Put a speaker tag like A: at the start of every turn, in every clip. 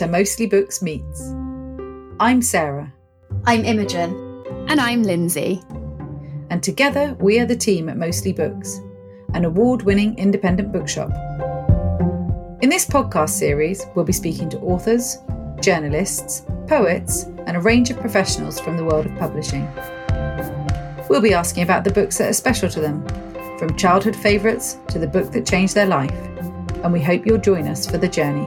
A: Welcome to Mostly Books Meets. I'm Sarah.
B: I'm Imogen.
C: And I'm Lindsay.
A: And together we are the team at Mostly Books, an award winning independent bookshop. In this podcast series, we'll be speaking to authors, journalists, poets, and a range of professionals from the world of publishing. We'll be asking about the books that are special to them, from childhood favourites to the book that changed their life and we hope you'll join us for the journey.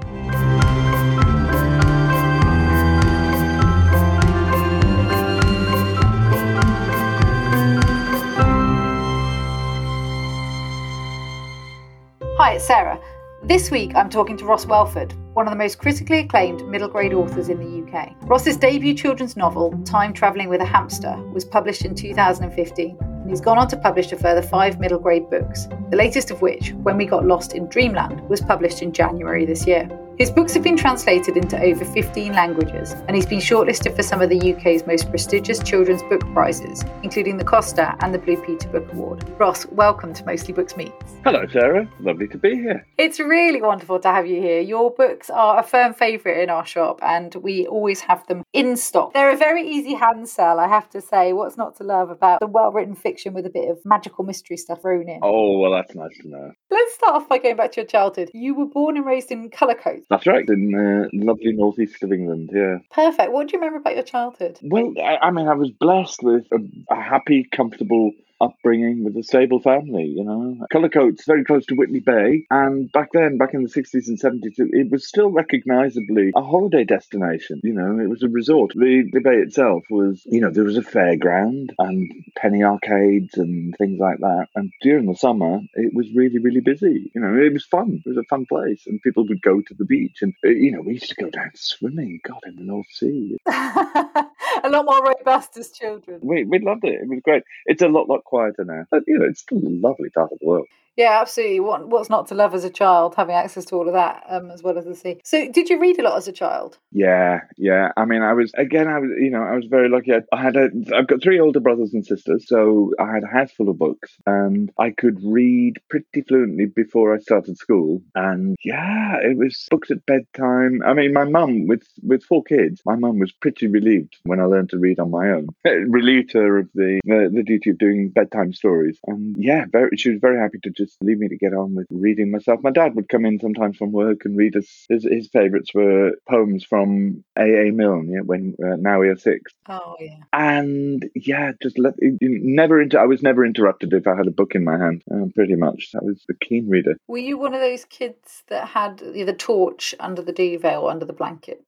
A: Hi, it's Sarah. This week I'm talking to Ross Welford, one of the most critically acclaimed middle grade authors in the UK. Ross's debut children's novel, Time Travelling with a Hamster, was published in 2015 and he's gone on to publish a further five middle grade books, the latest of which, When We Got Lost in Dreamland, was published in January this year. His books have been translated into over 15 languages, and he's been shortlisted for some of the UK's most prestigious children's book prizes, including the Costa and the Blue Peter Book Award. Ross, welcome to Mostly Books Meets.
D: Hello, Sarah. Lovely to be here.
A: It's really wonderful to have you here. Your books are a firm favourite in our shop, and we always have them in stock. They're a very easy hand sell, I have to say. What's not to love about the well written fiction with a bit of magical mystery stuff thrown in?
D: Oh, well, that's nice to know.
A: Let's start off by going back to your childhood. You were born and raised in Cullercoats.
D: That's right, in uh, lovely northeast of England, yeah.
A: Perfect. What do you remember about your childhood?
D: Well, I, I mean, I was blessed with a, a happy, comfortable upbringing with a stable family, you know. Cullercoats, very close to Whitley Bay. And back then, back in the 60s and 70s, it was still recognizably a holiday destination. You know, it was a resort. The, the bay itself was, you know, there was a fairground and penny arcades and things like that. And during the summer, it was really, really busy. You know, it was fun. It was a fun place. And people would go to the beach. And, uh, you know, we used to go down swimming, God, in the North Sea.
A: a lot more robust as children.
D: We, we loved it. It was great. It's a lot, lot quieter now. But, you know, it's still a lovely part of the world.
A: Yeah, absolutely. What, what's not to love as a child, having access to all of that um, as well as the sea. So, did you read a lot as a child?
D: Yeah, yeah. I mean, I was again. I was, you know, I was very lucky. I, I had a. I've got three older brothers and sisters, so I had a house full of books, and I could read pretty fluently before I started school. And yeah, it was books at bedtime. I mean, my mum with with four kids, my mum was pretty relieved when I learned to read on my own. Relieved her of the, the the duty of doing bedtime stories, and yeah, very. She was very happy to just leave me to get on with reading myself. My dad would come in sometimes from work and read us. His, his favourites were poems from A. A. Milne, yeah, when uh, now we are six.
A: Oh yeah.
D: And yeah, just let never into. I was never interrupted if I had a book in my hand. Uh, pretty much, I was a keen reader.
A: Were you one of those kids that had the torch under the duvet or under the blanket?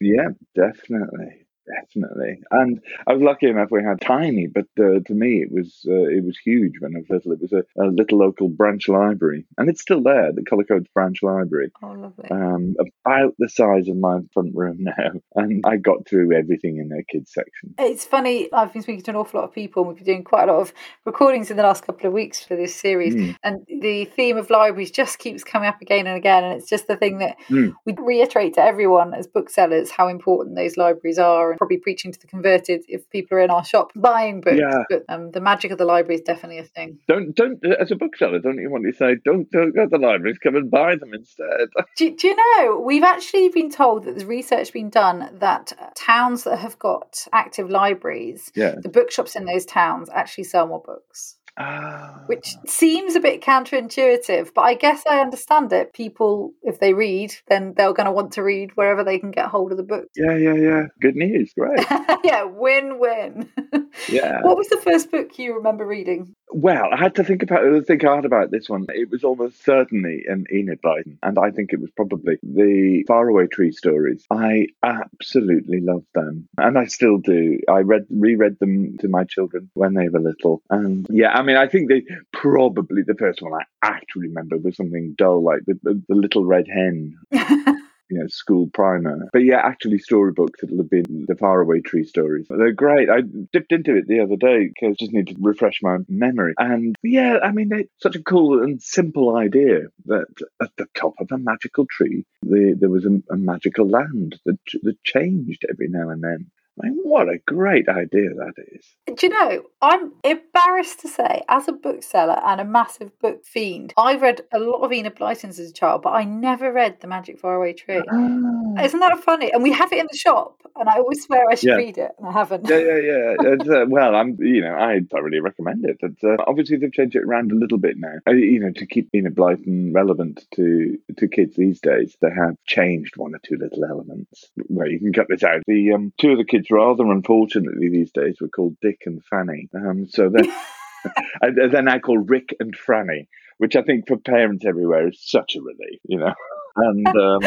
D: Yeah, definitely. Definitely, and I was lucky enough we had tiny, but uh, to me it was uh, it was huge when I was little. It was a, a, little local branch library, and it's still there, the Cullercoats branch library.
A: Oh, lovely!
D: Um, about the size of my front room now, and I got through everything in their kids section.
A: It's funny. I've been speaking to an awful lot of people, and we've been doing quite a lot of recordings in the last couple of weeks for this series, mm. and the theme of libraries just keeps coming up again and again, and it's just the thing that mm. we reiterate to everyone as booksellers how important those libraries are probably preaching to the converted if people are in our shop buying books. Yeah. But um, the magic of the library is definitely a thing.
D: Don't don't as a bookseller, don't you want to say don't don't go to the libraries, come and buy them instead.
A: Do, do you know we've actually been told that there's research being done that towns that have got active libraries,
D: yeah.
A: the bookshops in those towns actually sell more books.
D: Ah.
A: Which seems a bit counterintuitive, but I guess I understand it. People, if they read, then they're going to want to read wherever they can get hold of the book.
D: Yeah, yeah, yeah. Good news. Great.
A: yeah, win win.
D: yeah.
A: What was the first book you remember reading?
D: Well, I had to think about think hard about this one. It was almost certainly an Enid Blyton, and I think it was probably the Faraway Tree stories. I absolutely loved them, and I still do. I read reread them to my children when they were little, and yeah, I mean, I think they probably the first one I actually remember was something dull like the, the, the Little Red Hen. you know, school primer. But yeah, actually, storybooks that'll have been the Faraway Tree stories. They're great. I dipped into it the other day because I just need to refresh my memory. And yeah, I mean, it's such a cool and simple idea that at the top of a magical tree, the, there was a, a magical land that, that changed every now and then. I mean, what a great idea that is.
A: Do you know, I'm embarrassed to say, as a bookseller and a massive book fiend, I read a lot of Enid Blyton's as a child, but I never read The Magic Faraway Tree.
D: Ah.
A: Isn't that funny? And we have it in the shop, and I always swear I should
D: Yeah.
A: read it, and I haven't.
D: Yeah, yeah, yeah. Uh, well, I'm, you know, I thoroughly recommend it. It's, uh, obviously, they've changed it around a little bit now. Uh, you know, to keep Enid Blyton relevant to to kids these days, they have changed one or two little elements. Well, you can cut this out. The um, two of the kids, rather unfortunately, these days were called Dick and Fanny. Um, so and they're now called Rick and Franny, which I think for parents everywhere is such a relief. You know, and um.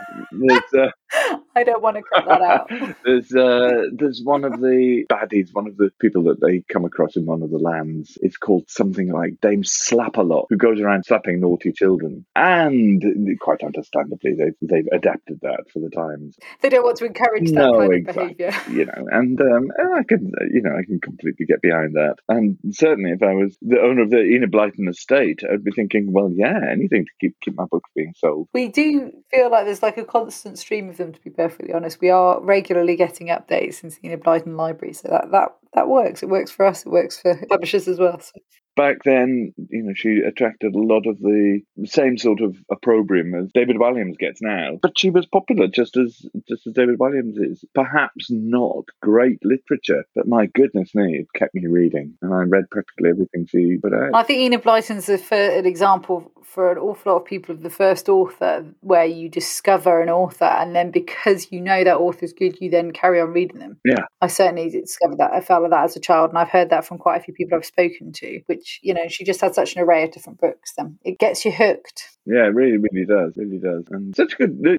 D: Uh,
A: I don't want to cut that out.
D: there's uh, there's one of the baddies, one of the people that they come across in one of the lands. It's called something like Dame Slap-a-Lot, who goes around slapping naughty children, and quite understandably, they've they've adapted that for the times,
A: They don't want to encourage that
D: No,
A: kind of
D: exactly.
A: behaviour.
D: you know. And um, I can you know I can completely get behind that. And certainly, if I was the owner of the Enid Blyton estate, I'd be thinking, well, yeah, anything to keep keep my books being sold.
A: We do feel like there's like a constant stream of them, to be perfectly honest. We are regularly getting updates in the Blyton library, so that, that, that works. It works for us, it works for publishers as well. So.
D: Back then, you know, she attracted a lot of the same sort of opprobrium as David Walliams gets now. But she was popular just as just as David Walliams is. Perhaps not great literature, but my goodness me, it kept me reading, and I read practically everything she put out.
A: I think Enid Blyton's a, an example for an awful lot of people of the first author, where you discover an author, and then because you know that author's good, you then carry on reading them.
D: Yeah.
A: I certainly discovered that. I felt like that as a child, and I've heard that from quite a few people I've spoken to. Which you know, she just had such an array of different books. Then it gets you hooked.
D: Yeah, it really, really does, really does, and such good,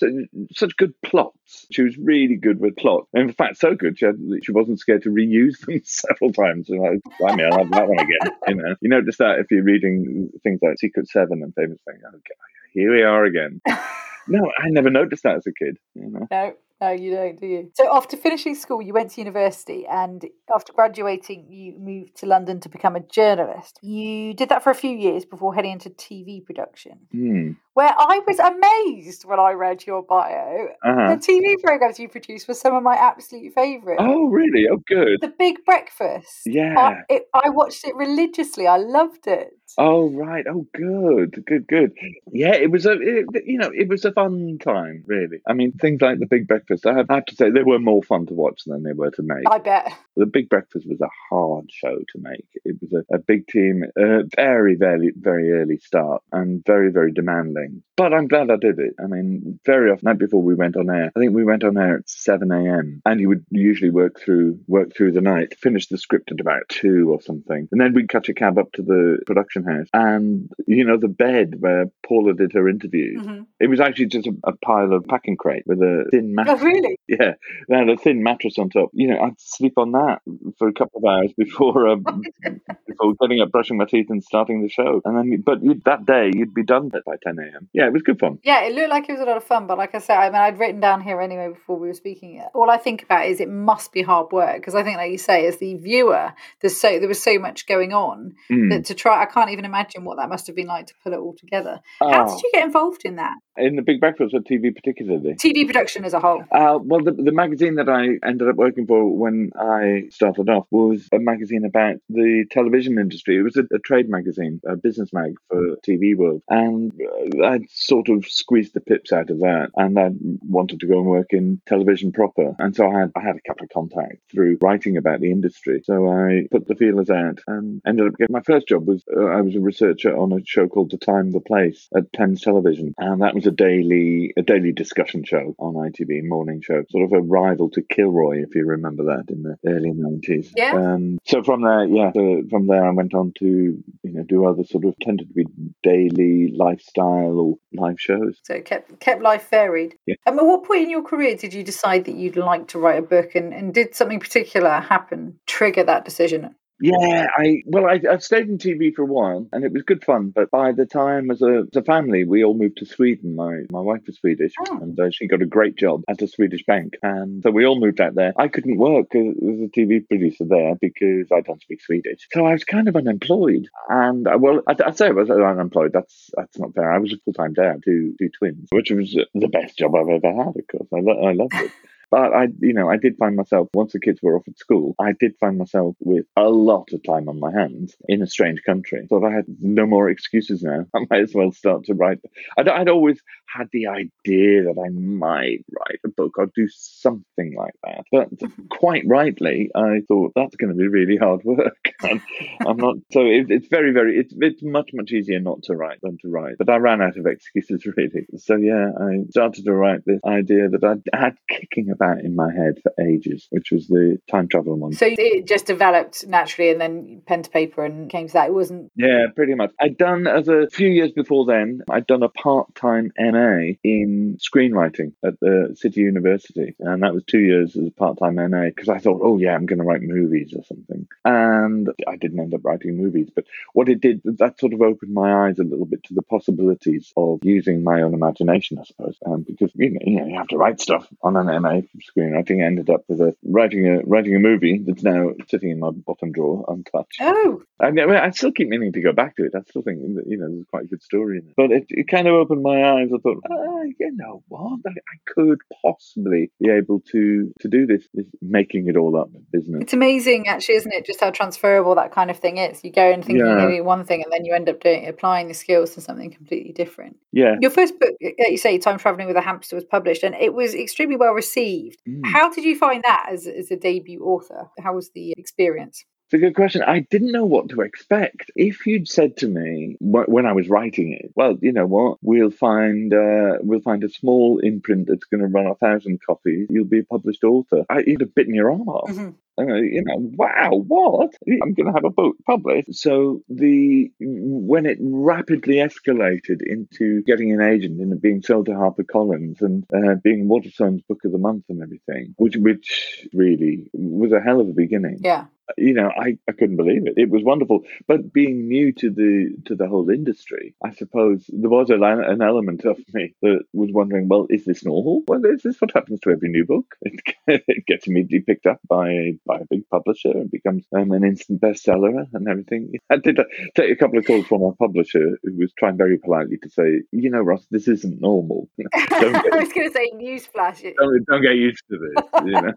D: such good plots. She was really good with plot. In fact, so good she had, she wasn't scared to reuse them several times. And like, blimey, I'll have that one again. You know, you notice that if you're reading things like Secret Seven and famous things. Okay, here we are again. no, I never noticed that as a kid. You know.
A: No, no, you don't, do you? So after finishing school, you went to university, and after graduating, you moved to London to become a journalist. You did that for a few years before heading into TV production,
D: Hmm.
A: where I was amazed when I read your bio.
D: Uh-huh.
A: The TV programs you produced were some of my absolute favourites.
D: Oh, really? Oh, good.
A: The Big Breakfast.
D: Yeah.
A: I, it, I watched it religiously. I loved it.
D: Oh right. Oh good. Good. Good. Yeah. It was a. It, you know, it was a fun time. Really. I mean, things like the Big Breakfast. I have, I have to say they were more fun to watch than they were to make.
A: I bet.
D: The Big Breakfast was a hard show to make. It was a, a big team, a very, very, very early start, and very, very demanding. But I'm glad I did it. I mean, very often, night before we went on air, I think we went on air at seven a.m. and you would usually work through work through the night, finish the script at about two or something, and then we'd catch a cab up to the production house, and you know the bed where Paula did her interviews.
A: Mhm.
D: It was actually just a, a pile of packing crate with a thin mattress.
A: really?
D: Yeah, had a thin mattress on top. You know, I'd sleep on that for a couple of hours before um, before getting up, brushing my teeth, and starting the show. And then, but you'd, that day you'd be done by ten a.m. Yeah, it was good fun.
A: Yeah, it looked like it was a lot of fun, but like I said, I mean, I'd written down here anyway before we were speaking. it. All I think about is it must be hard work because I think, like you say, as the viewer, there's so there was so much going on
D: Mm.
A: that to try, I can't even imagine what that must have been like to pull it all together. How
D: Oh,
A: did you get involved in that
D: in the Big Breakfast or TV particularly?
A: TV production as a whole?
D: Uh, well, the, the magazine that I ended up working for when I started off was a magazine about the television industry. It was a, a trade magazine, a business mag for TV World. And uh, I'd sort of squeezed the pips out of that. And I wanted to go and work in television proper. And so I had, I had a couple of contacts through writing about the industry. So I put the feelers out and ended up getting my first job was uh, I was a researcher on a show called The Time, The Place at Thames Television. And that was a daily, a daily discussion show on ITV, morning show, sort of a rival to Kilroy, if you remember that in the early 90s.
A: Yeah.
D: Um, so from there, yeah, so from there I went on to, you know, do other sort of tended to be daily lifestyle or live shows.
A: So it kept kept life varied.
D: Yeah.
A: Um, at what point in your career did you decide that you'd like to write a book, and, and did something particular happen trigger that decision?
D: Yeah, I well, I, I stayed in TV for a while, and it was good fun. But by the time, as a, as a family, we all moved to Sweden. My my wife was Swedish,
A: Oh.
D: and uh, she got a great job at a Swedish bank, and so we all moved out there. I couldn't work as, a TV producer there because I don't speak Swedish, so I was kind of unemployed. And uh, well, I, I'd say I was unemployed. That's that's not fair. I was a full time dad to two twins, which was the best job I've ever had. Of course, I, lo- I loved it. But I, you know, I did find myself once the kids were off at school, I did find myself with a lot of time on my hands in a strange country. Thought I had no more excuses now. I might as well start to write. I'd, I'd always had the idea that I might write a book or do something like that. But quite rightly, I thought that's going to be really hard work. and I'm not. So it, it's very, very. It's it's much much easier not to write than to write. But I ran out of excuses really. So yeah, I started to write this idea that I had kicking about in my head for ages, which was the time travel one.
A: So it just developed naturally, and then pen to paper and came to that. It wasn't.
D: Yeah, pretty much. I'd done as a few years before then. I'd done a part time MA in screenwriting at the City University, and that was two years as a part time MA because I thought, oh yeah, I'm going to write movies or something. And I didn't end up writing movies, but what it did that sort of opened my eyes a little bit to the possibilities of using my own imagination, I suppose, um, because you know, you know you have to write stuff on an MA screenwriting. I ended up with a writing a writing a movie that's now sitting in my bottom drawer untouched.
A: Oh,
D: I, mean, I still keep meaning to go back to it. I still think you know there's quite a good story in it, but it, it kind of opened my eyes. I thought, oh, you know what, I, could possibly be able to to do this, this making it all up business.
A: It's amazing, actually, isn't it? Just how transferable that kind of thing is. You go and think
D: Yeah.
A: do one thing, and then you end up doing applying the skills to something completely different.
D: Yeah.
A: Your first book, like you say, Time Traveling with a Hamster, was published, and it was extremely well received.
D: Mm.
A: How did you find that as, as a debut author? How was the experience?
D: It's a good question. I didn't know what to expect. If you'd said to me wh- when I was writing it, well, you know what, we'll find uh, we'll find a small imprint that's going to run a thousand copies. You'll be a published author. I, you'd have bitten your arm off.
A: Mhm.
D: Uh, you know, wow, what? I'm going to have a book published. So the when it rapidly escalated into getting an agent and it being sold to HarperCollins and uh, being Waterstone's Book of the Month and everything, which which really was a hell of a beginning
A: Yeah.
D: You know, I, I couldn't believe it. It was wonderful. But being new to the to the whole industry, I suppose there was a, an element of me that was wondering, well, is this normal? Well, is this what happens to every new book? It, it gets immediately picked up by by a big publisher and becomes um, an instant bestseller and everything. I did uh, take a couple of calls from our publisher who was trying very politely to say, you know, Ross, this isn't normal. Don't
A: I was going to say newsflash.
D: Don't, don't get used to this, you know.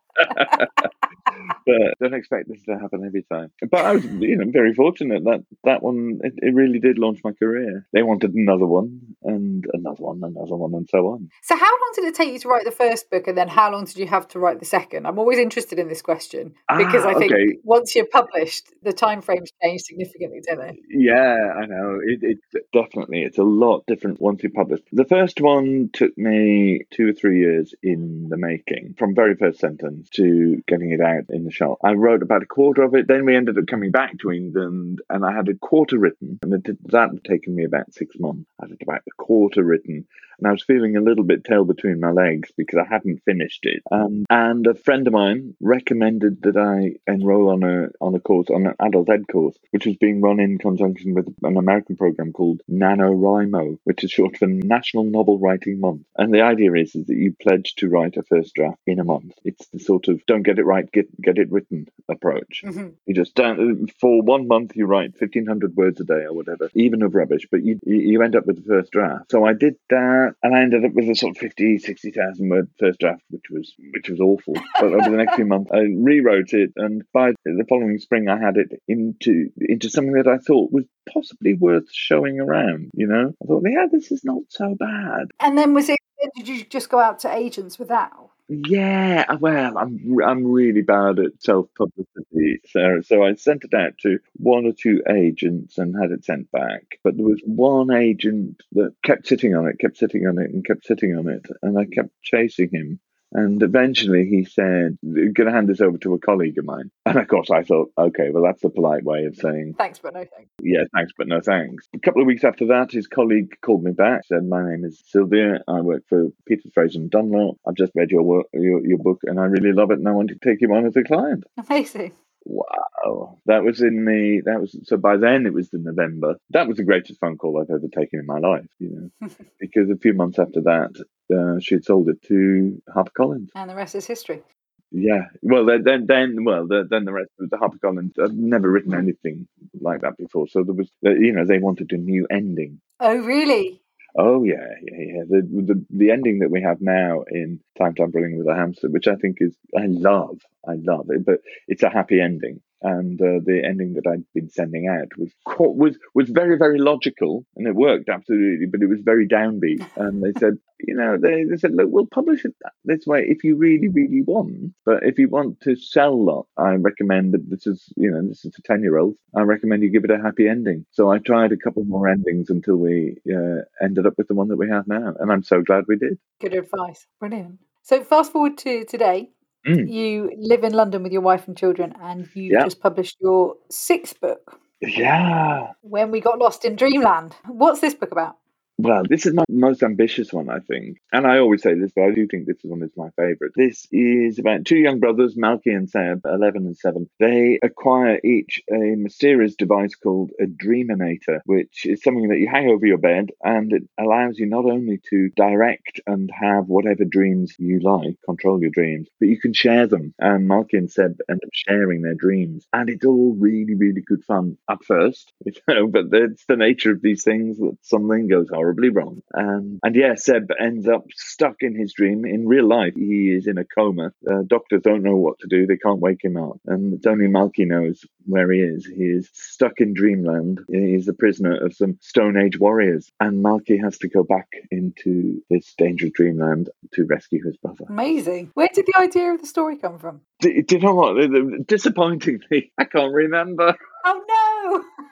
D: but don't expect this to happen every time. But I was, you know, very fortunate that that one it, it really did launch my career. They wanted another one and another one, another one, and so on.
A: So, how long did it take you to write the first book, and then how long did you have to write the second? I'm always interested in this question because
D: Ah,
A: I think
D: okay.
A: once you're published, the time frames change significantly, don't they?
D: Yeah, I know. It, it definitely it's a lot different once you publish. The first one took me two or three years in the making, from very first sentence to getting it out in the shop. I wrote about a quarter of it. Then we ended up coming back to England, and I had a quarter written, and it that had taken me about six months. I had about a quarter written. And I was feeling a little bit tail between my legs because I hadn't finished it. Um, and a friend of mine recommended that I enroll on a on a course on an adult ed course, which was being run in conjunction with an American program called NaNoWriMo, which is short for National Novel Writing Month. And the idea is, is that you pledge to write a first draft in a month. It's the sort of don't get it right, get get it written approach.
A: hmm
D: You just don't, for one month you write fifteen hundred words a day or whatever, even of rubbish, but you you you end up with the first draft. So I did that, and I ended up with a sort of 50, 60,000 word first draft, which was which was awful. But over the next few months, I rewrote it, and by the following spring, I had it into into something that I thought was possibly worth showing around. You know, I thought, yeah, this is not so bad.
A: And then was it? Did you just go out to agents with that?
D: Yeah, uh, well, I'm I'm really bad at self publicity, Sarah. So I sent it out to one or two agents and had it sent back. But there was one agent that kept sitting on it, kept sitting on it, and kept sitting on it, and I kept chasing him. And eventually he said, "Going to hand this over to a colleague of mine." And of course, I thought, okay, well, that's a polite way of saying
A: Thanks, but no thanks.
D: yeah, thanks, but no thanks. A couple of weeks after that, his colleague called me back, said, My name is Sylvia. I work for Peters Fraser and Dunlop. I've just read your work, your, your book, and I really love it, and I want to take you on as a client.
A: Amazing.
D: Wow. That was in the, that was, so by then it was the November. That was the greatest phone call I've ever taken in my life, you know, because a few months after that, uh, she'd sold it to HarperCollins.
A: And the rest is history.
D: Yeah. Well, then, then, well, the, then the rest of the HarperCollins. I've never written anything like that before, so there was, you know, they wanted a new ending.
A: Oh, really?
D: Oh yeah, yeah, yeah. The, the the ending that we have now in Time Traveling with a Hamster, which I think is I love, I love it, but it's a happy ending and uh, the ending that I'd been sending out was was was very very logical and it worked absolutely, but it was very downbeat. And they said, you know, they, they said, look, we'll publish it this way if you really really want, but if you want to sell lot, I recommend that this is you know this is a ten year old. I recommend you give it a happy ending. So I tried a couple more endings until we uh, ended up with the one that we have now, and I'm so glad we did.
A: Good advice, brilliant. So fast forward to today. Mm. You live in London with your wife and children, and you yeah. just published your sixth book.
D: Yeah.
A: When we got lost in Dreamland. What's this book about?
D: Well, this is my most ambitious one, I think. And I always say this, but I do think this one is my favorite. This is about two young brothers, Malky and Seb, 11 and 7. They acquire each a mysterious device called a Dreaminator, which is something that you hang over your bed and it allows you not only to direct and have whatever dreams you like, control your dreams, but you can share them. And Malky and Seb end up sharing their dreams. And it's all really, really good fun at first, you know, but it's the nature of these things that something goes on horribly wrong. Um, and yeah, Seb ends up stuck in his dream. In real life, he is in a coma. Uh, doctors don't know what to do. They can't wake him up. And it's only Malky knows where he is. He is stuck in dreamland. He's a prisoner of some Stone Age warriors. And Malky has to go back into this dangerous dreamland to rescue his brother.
A: Amazing. Where did the idea of the story come from?
D: Do, do you know what? Disappointingly, I can't remember.
A: Oh no!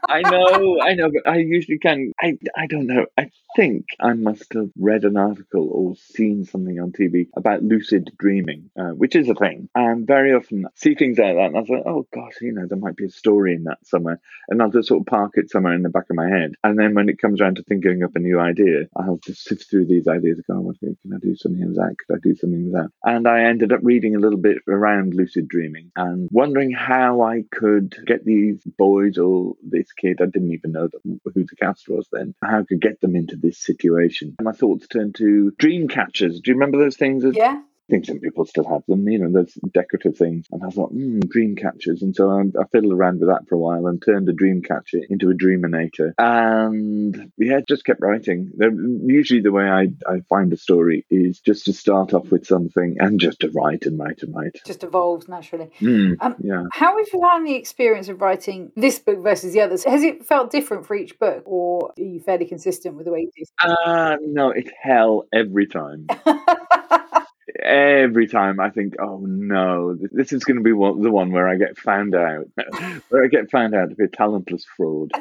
D: I know, I know, but I usually can. I, I don't know. I think I must have read an article or seen something on TV about lucid dreaming, uh, which is a thing. And very often I see things like that, and I thought, oh gosh, you know, there might be a story in that somewhere. And I'll just sort of park it somewhere in the back of my head. And then when it comes around to thinking up a new idea, I'll just sift through these ideas and go, oh, can I do something with that? Could I do something with that? And I ended up reading a little bit around lucid dreaming and wondering how I could get these boys or this kid, I didn't even know who the cast was then, how I could get them into this situation. My thoughts turned to dream catchers. Do you remember those things?
A: Yeah
D: think some people still have them, you know, those decorative things. And I thought, hmm, dream catchers. And so I, I, fiddled around with that for a while and turned a dream catcher into a dreaminator. And yeah, just kept writing. Usually the way I, I find a story is just to start off with something and just to write and write and write.
A: Just evolves naturally.
D: Mm, um, yeah.
A: How have you found the experience of writing this book versus the others? Has it felt different for each book or are you fairly consistent with the way you do?
D: Uh, no, it's hell every time. every time I think, oh no, this is going to be one, the one where I get found out, where I get found out to be a talentless fraud.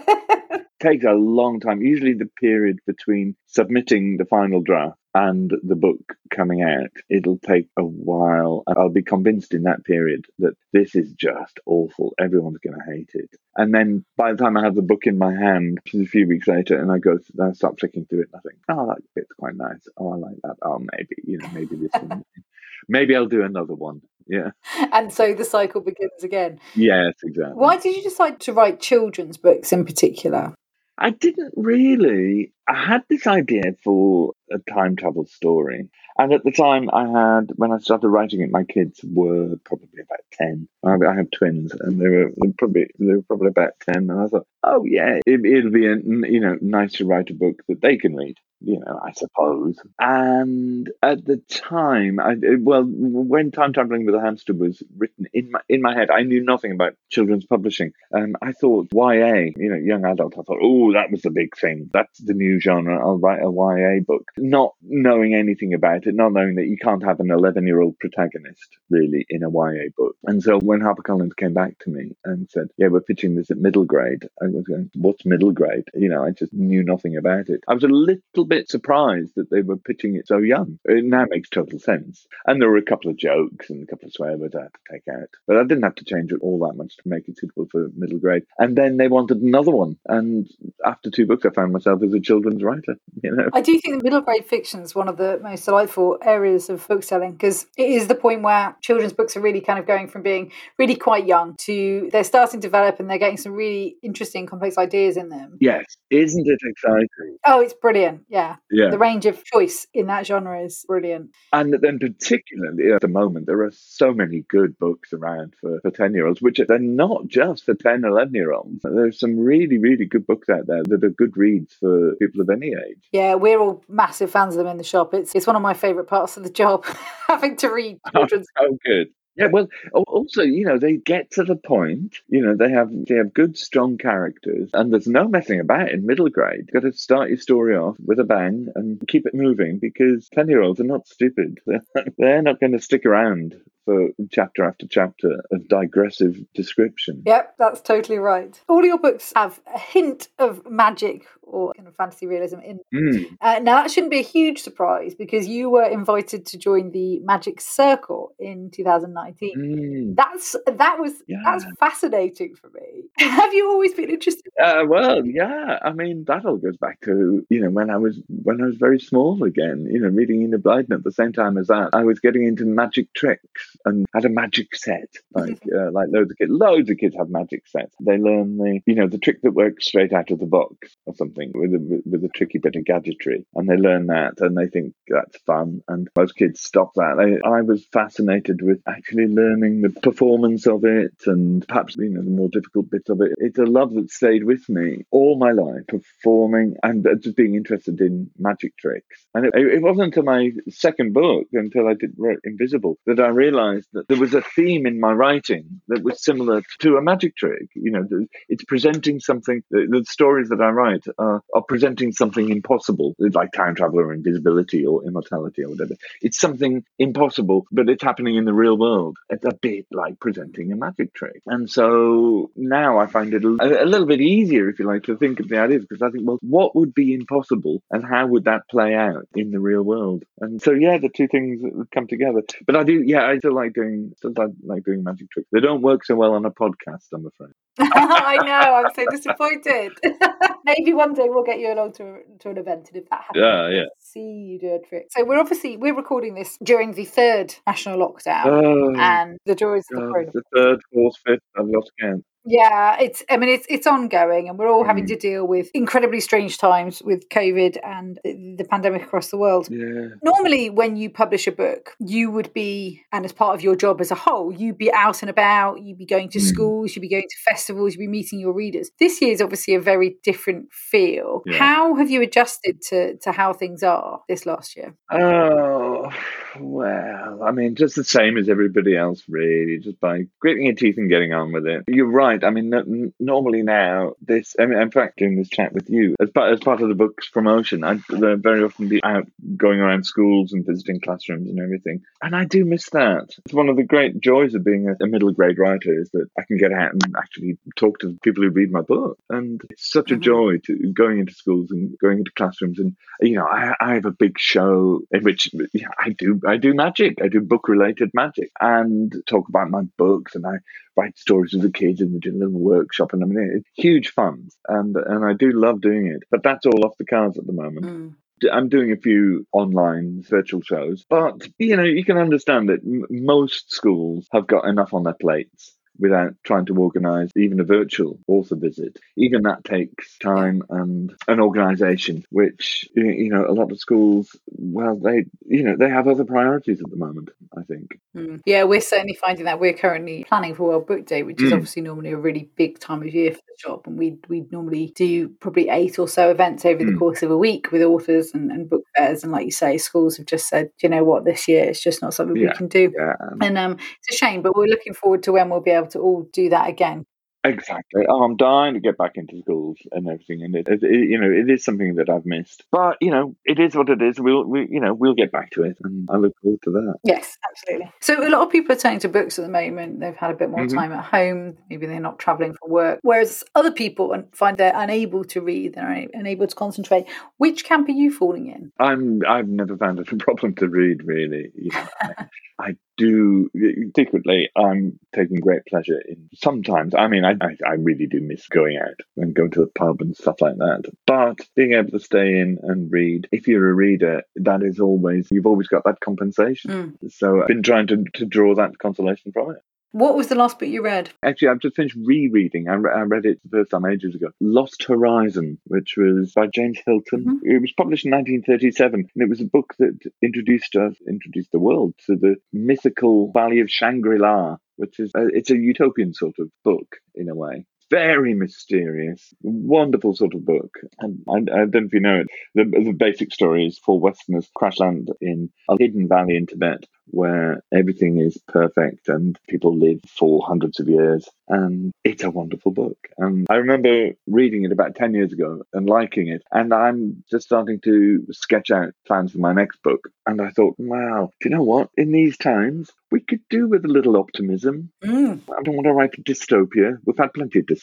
D: takes a long time. Usually, the period between submitting the final draft and the book coming out, it'll take a while. I'll be convinced in that period that this is just awful. Everyone's going to hate it. And then by the time I have the book in my hand, which is a few weeks later, and I go, I start flicking through it, and I think, oh, that bit's quite nice. Oh, I like that. Oh, maybe, you know, maybe this one. maybe I'll do another one. Yeah.
A: And so the cycle begins again.
D: Yes, exactly.
A: Why did you decide to write children's books in particular?
D: I didn't really. I had this idea for a time travel story. And at the time, I had, when I started writing it, my kids were probably about 10. I, have twins, and they were probably they were probably about 10. And I thought, oh, yeah, it, will be, a, you know, nice to write a book that they can read you know, I suppose. And at the time, I, well, when Time Traveling with a Hamster was written in my in my head, I knew nothing about children's publishing. Um, I thought YA, you know, young adult. I thought, oh, that was the big thing. That's the new genre. I'll write a YA book, not knowing anything about it, not knowing that you can't have an eleven-year-old protagonist really in a YA book. And so when HarperCollins came back to me and said, yeah, we're pitching this at middle grade, I was going, what's middle grade? You know, I just knew nothing about it. I was a little bit surprised that they were pitching it so young. It now makes total sense. And there were a couple of jokes and a couple of swear words I had to take out. But I didn't have to change it all that much to make it suitable for middle grade. And then they wanted another one. And after two books, I found myself as a children's writer. You know,
A: I do think the middle grade fiction is one of the most delightful areas of book selling because it is the point where children's books are really kind of going from being really quite young to they're starting to develop and they're getting some really interesting, complex ideas in them.
D: Yes, isn't it exciting?
A: Oh, it's brilliant. Yeah.
D: Yeah.
A: The range of choice in that genre is brilliant.
D: And then, particularly at the moment, there are so many good books around for, for 10 year olds, which they're not just for 10, 11 year olds. There's some really, really good books out there that are good reads for people of any age.
A: Yeah, we're all massive fans of them in the shop. It's it's one of my favourite parts of the job, having to read oh, children's.
D: oh, good. Yeah, well, also, you know, they get to the point. You know, they have they have good, strong characters, and there's no messing about in middle grade. You've got to start your story off with a bang and keep it moving because ten year olds are not stupid. They're not going to stick around for chapter after chapter of digressive description.
A: Yep, that's totally right. All your books have a hint of magic or kind of fantasy realism in.
D: Mm.
A: Uh, now that shouldn't be a huge surprise because you were invited to join the Magic Circle in 2019.
D: Mm.
A: That's that was
D: Yeah.
A: that's fascinating for me. Have you always been interested?
D: Uh, well, yeah. I mean, that all goes back to you know when I was when I was very small again. You know, reading Enid Blyton at the same time as that, I was getting into magic tricks and had a magic set. Like uh, like loads of kids, loads of kids have magic sets. They learn the you know the trick that works straight out of the box or something with a with a tricky bit of gadgetry, and they learn that and they think that's fun. And most kids stop that. I, was fascinated with actually learning the performance of it and perhaps you know the more difficult bits of it. It's a love that stayed with me all my life, performing and uh, just being interested in magic tricks. And it, it wasn't until my second book, until I did Invisible, that I realised that there was a theme in my writing that was similar to a magic trick. You know, it's presenting something. The, the stories that I write are, are presenting something impossible, like time travel or invisibility or immortality or whatever. It's something impossible, but it's happening in the real world. It's a bit like presenting a magic trick. And so now I find it a, a little bit easier, if you like, to think of the ideas because I think, well, what would be impossible and how would that play out in the real world? And so, yeah, the two things come together. But I do, yeah, I still like doing, still like, like doing magic tricks. They don't work so well on a podcast, I'm afraid.
A: I know. I'm so disappointed. Maybe one day we'll get you along to to an event, and if that happens,
D: Yeah, yeah.
A: see you do a trick. So we're obviously we're recording this during the third national lockdown.
D: Oh,
A: and the joys of the
D: the third, fourth, fifth, I've lost count.
A: Yeah, it's. I mean, it's it's ongoing, and we're all having
D: Mm.
A: to deal with incredibly strange times with COVID and the, the pandemic across the world.
D: Yeah.
A: Normally, when you publish a book, you would be, and as part of your job as a whole, you'd be out and about, you'd be going to
D: Mm.
A: schools, you'd be going to festivals, you'd be meeting your readers. This year is obviously a very different feel.
D: Yeah.
A: How have you adjusted to to how things are this last year?
D: Oh, well, I mean, just the same as everybody else, really, just by gritting your teeth and getting on with it. You're right. I mean, n- normally now, this, I mean, in fact, doing this chat with you, as part, as part of the book's promotion, I'd very often be out going around schools and visiting classrooms and everything. And I do miss that. It's one of the great joys of being a, a middle grade writer is that I can get out and actually talk to the people who read my book. And it's such a
A: Mhm.
D: joy to going into schools and going into classrooms and you know, I, I have a big show in which you know, I do I do magic, I do book related magic, and talk about my books, and I write stories with the kids, and we do a little workshop, and I mean, it's huge fun, and and I do love doing it. But that's all off the cards at the moment.
A: Mm.
D: I'm doing a few online virtual shows, but you know, you can understand that m- most schools have got enough on their plates without trying to organise even a virtual author visit. Even that takes time and an organisation, which you know, a lot of schools, well, they you know, they have other priorities at the moment. I think.
A: Mm. Yeah, we're certainly finding that we're currently planning for World Book Day, which is
D: Mm.
A: obviously normally a really big time of year for the shop, and we we normally do probably eight or so events over the
D: Mm.
A: course of a week with authors and, and book fairs. And like you say, schools have just said, you know what, this year it's just not something we can do.
D: Yeah,
A: And um, it's a shame, but we're looking forward to when we'll be able to all do that again.
D: Exactly. Oh, I'm dying to get back into schools and everything, and it, it, it- you know, it is something that I've missed. But you know, it is what it is. We'll, we, you know, we'll get back to it, and I look forward to that.
A: Yes, absolutely. So a lot of people are turning to books at the moment. They've had a bit more
D: Mhm.
A: time at home. Maybe they're not traveling for work. Whereas other people find they're unable to read. They're unable to concentrate. Which camp are you falling in?
D: I'm, I've never found it a problem to read. Really, you know, I, I do secretly. I'm taking great pleasure in. Sometimes, I mean, I, I, I really do miss going out and going to the pub and stuff like that. But being able to stay in and read, if you're a reader, that is always you've always got that compensation.
A: Mm.
D: So I've been trying to, to draw that consolation from it.
A: What was the last book you read?
D: Actually, I've just finished rereading. I, re- I read it the first time ages ago. Lost Horizon, which was by James Hilton.
A: Mhm.
D: It was published in 1937, and it was a book that introduced us, introduced the world to the mythical Valley of Shangri-La, which is a, it's a utopian sort of book in a way. Very mysterious, wonderful sort of book. And I, I don't know if you know it. The, the basic story is four Westerners crash land in a hidden valley in Tibet where everything is perfect and people live for hundreds of years. And it's a wonderful book. And I remember reading it about 10 years ago and liking it. And I'm just starting to sketch out plans for my next book. And I thought, wow, do you know what? In these times, we could do with a little optimism.
A: Mm.
D: I don't want to write a dystopia. We've had plenty of dystopias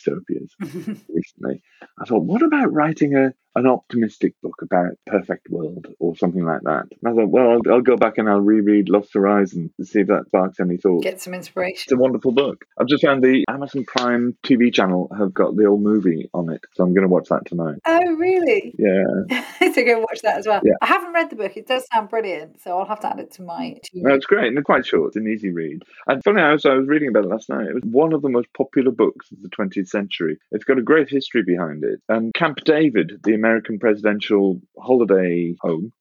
D: recently. I thought, what about writing a an optimistic book about perfect world or something like that? And I thought, well, I'll, I'll go back and I'll reread Lost Horizon to see if that sparks any thoughts.
A: Get some inspiration.
D: It's a wonderful book. I've just found the Amazon Prime TV channel have got the old movie on it, so I'm going to watch that tonight.
A: Oh, really?
D: Yeah,
A: so go watch that as well.
D: Yeah.
A: I haven't read the book. It does sound brilliant, so I'll have to add it to my. To
D: no, it's great and they're quite short. It's an easy read. And funny, I was, I was reading about it last night. It was one of the most popular books of the 20th century. It's got a great history behind it. And Camp David, the American presidential holiday home,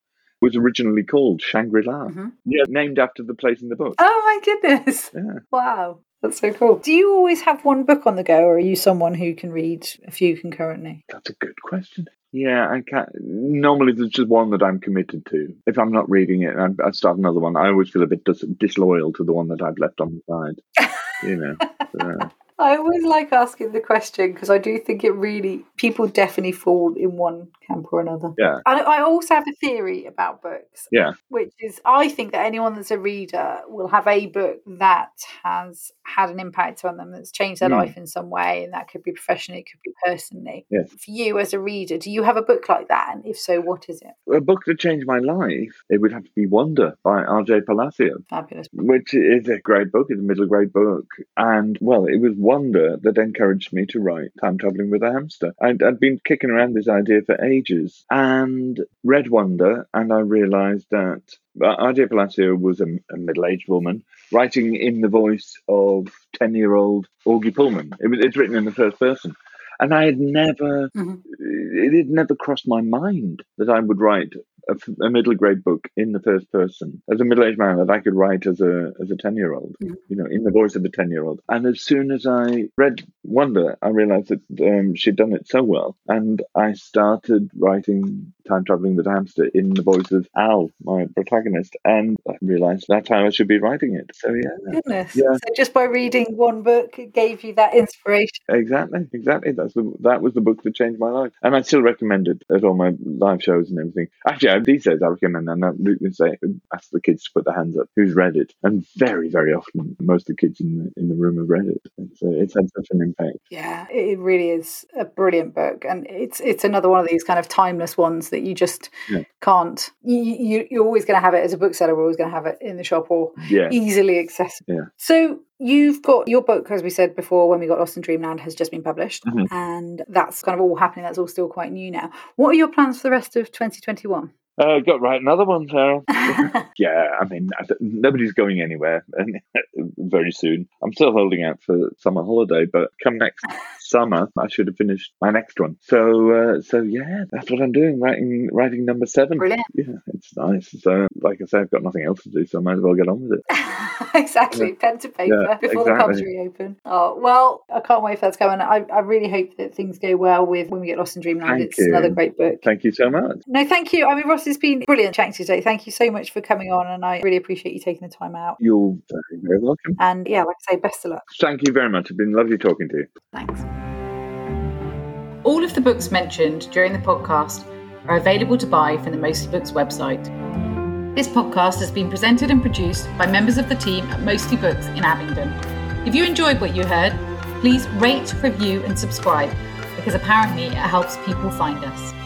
D: was originally called Shangri La.
A: Mhm.
D: Yeah, named after the place in the book.
A: Oh my goodness!
D: Yeah.
A: Wow, that's so cool. Do you always have one book on the go, or are you someone who can read a few concurrently?
D: That's a good question. Yeah, I can't. Normally, there's just one that I'm committed to. If I'm not reading it, I start another one. I always feel a bit dis- disloyal to the one that I've left on the side. you know. Uh,
A: I always like asking the question because I do think it really people definitely fall in one camp or another.
D: yeah,
A: And I also have a theory about books.
D: Yeah.
A: Which is, I think that anyone that's a reader will have a book that has had an impact on them, that's changed their
D: Mm.
A: life in some way, and that could be professionally, it could be personally.
D: Yes.
A: For you as a reader, do you have a book like that? And if so, what is it?
D: a book that changed my life. It would have to be Wonder by R.J. Palacio.
A: Fabulous.
D: which is a great book. It's a middle grade book. And, well, it was Wonder that encouraged me to write Time Traveling with a Hamster. I'd, I'd been kicking around this idea for ages and read Wonder, and I realized that uh, R.J. Palacio was a, a middle aged woman writing in the voice of 10 year old Auggie Pullman. It was, it's written in the first person. And I had never,
A: Mhm.
D: it had never crossed my mind that I would write a, a middle grade book in the first person as a middle aged man that I could write as a as a ten year old,
A: Mhm.
D: you know, in the voice of a ten year old. And as soon as I read Wonder, I realized that um, she'd done it so well, and I started writing Time Traveling with a Hamster in the voice of Al, my protagonist, and I realized that's how I should be writing it. So yeah,
A: Goodness.
D: Yeah.
A: So just by reading one book, it gave you that inspiration.
D: Exactly, exactly. That's the that was the book that changed my life, and I still recommend it at all my live shows and everything. Actually, I- these days I recommend and I say ask the kids to put their hands up who's read it, and very very often most of the kids in the in the room have read it. It's uh, it's had such an impact.
A: Yeah, it it really is a brilliant book, and it's it's another one of these kind of timeless ones that you just
D: Yeah.
A: can't. You, you you're always going to have it as a bookseller. We're always going to have it in the shop or
D: Yeah,
A: easily accessible.
D: Yeah.
A: So you've got your book, as we said before, when we got Lost in Dreamland, has just been published,
D: Mhm.
A: and that's kind of all happening. That's all still quite new now. What are your plans for the rest of 2021?
D: Uh, got to write another one, Sarah. yeah, I mean I th- nobody's going anywhere and very soon. I'm still holding out for summer holiday, but come next summer, I should have finished my next one. So uh, so yeah, that's what I'm doing. Writing writing number seven.
A: Brilliant.
D: Yeah, it's nice. So, like I say, I've got nothing else to do, so I might as well get on with it.
A: exactly, pen to paper
D: Yeah,
A: before the pubs
D: exactly.
A: reopen. Oh well, I can't wait for that to come, and I, I really hope that things go well with when we get Lost in Dreamland.
D: Thank
A: it's
D: you.
A: another great book.
D: Thank you so much.
A: No, thank you. I mean, Ross, it's been brilliant chatting to you today. Thank you so much for coming on, and I really appreciate you taking the time out.
D: You're very, very welcome.
A: And yeah, like I say, best of luck.
D: Thank you very much. It's been lovely talking to you.
A: Thanks. All of the books mentioned during the podcast are available to buy from the Mostly Books website. This podcast has been presented and produced by members of the team at Mostly Books in Abingdon. If you enjoyed what you heard, please rate, review, and subscribe because apparently it helps people find us.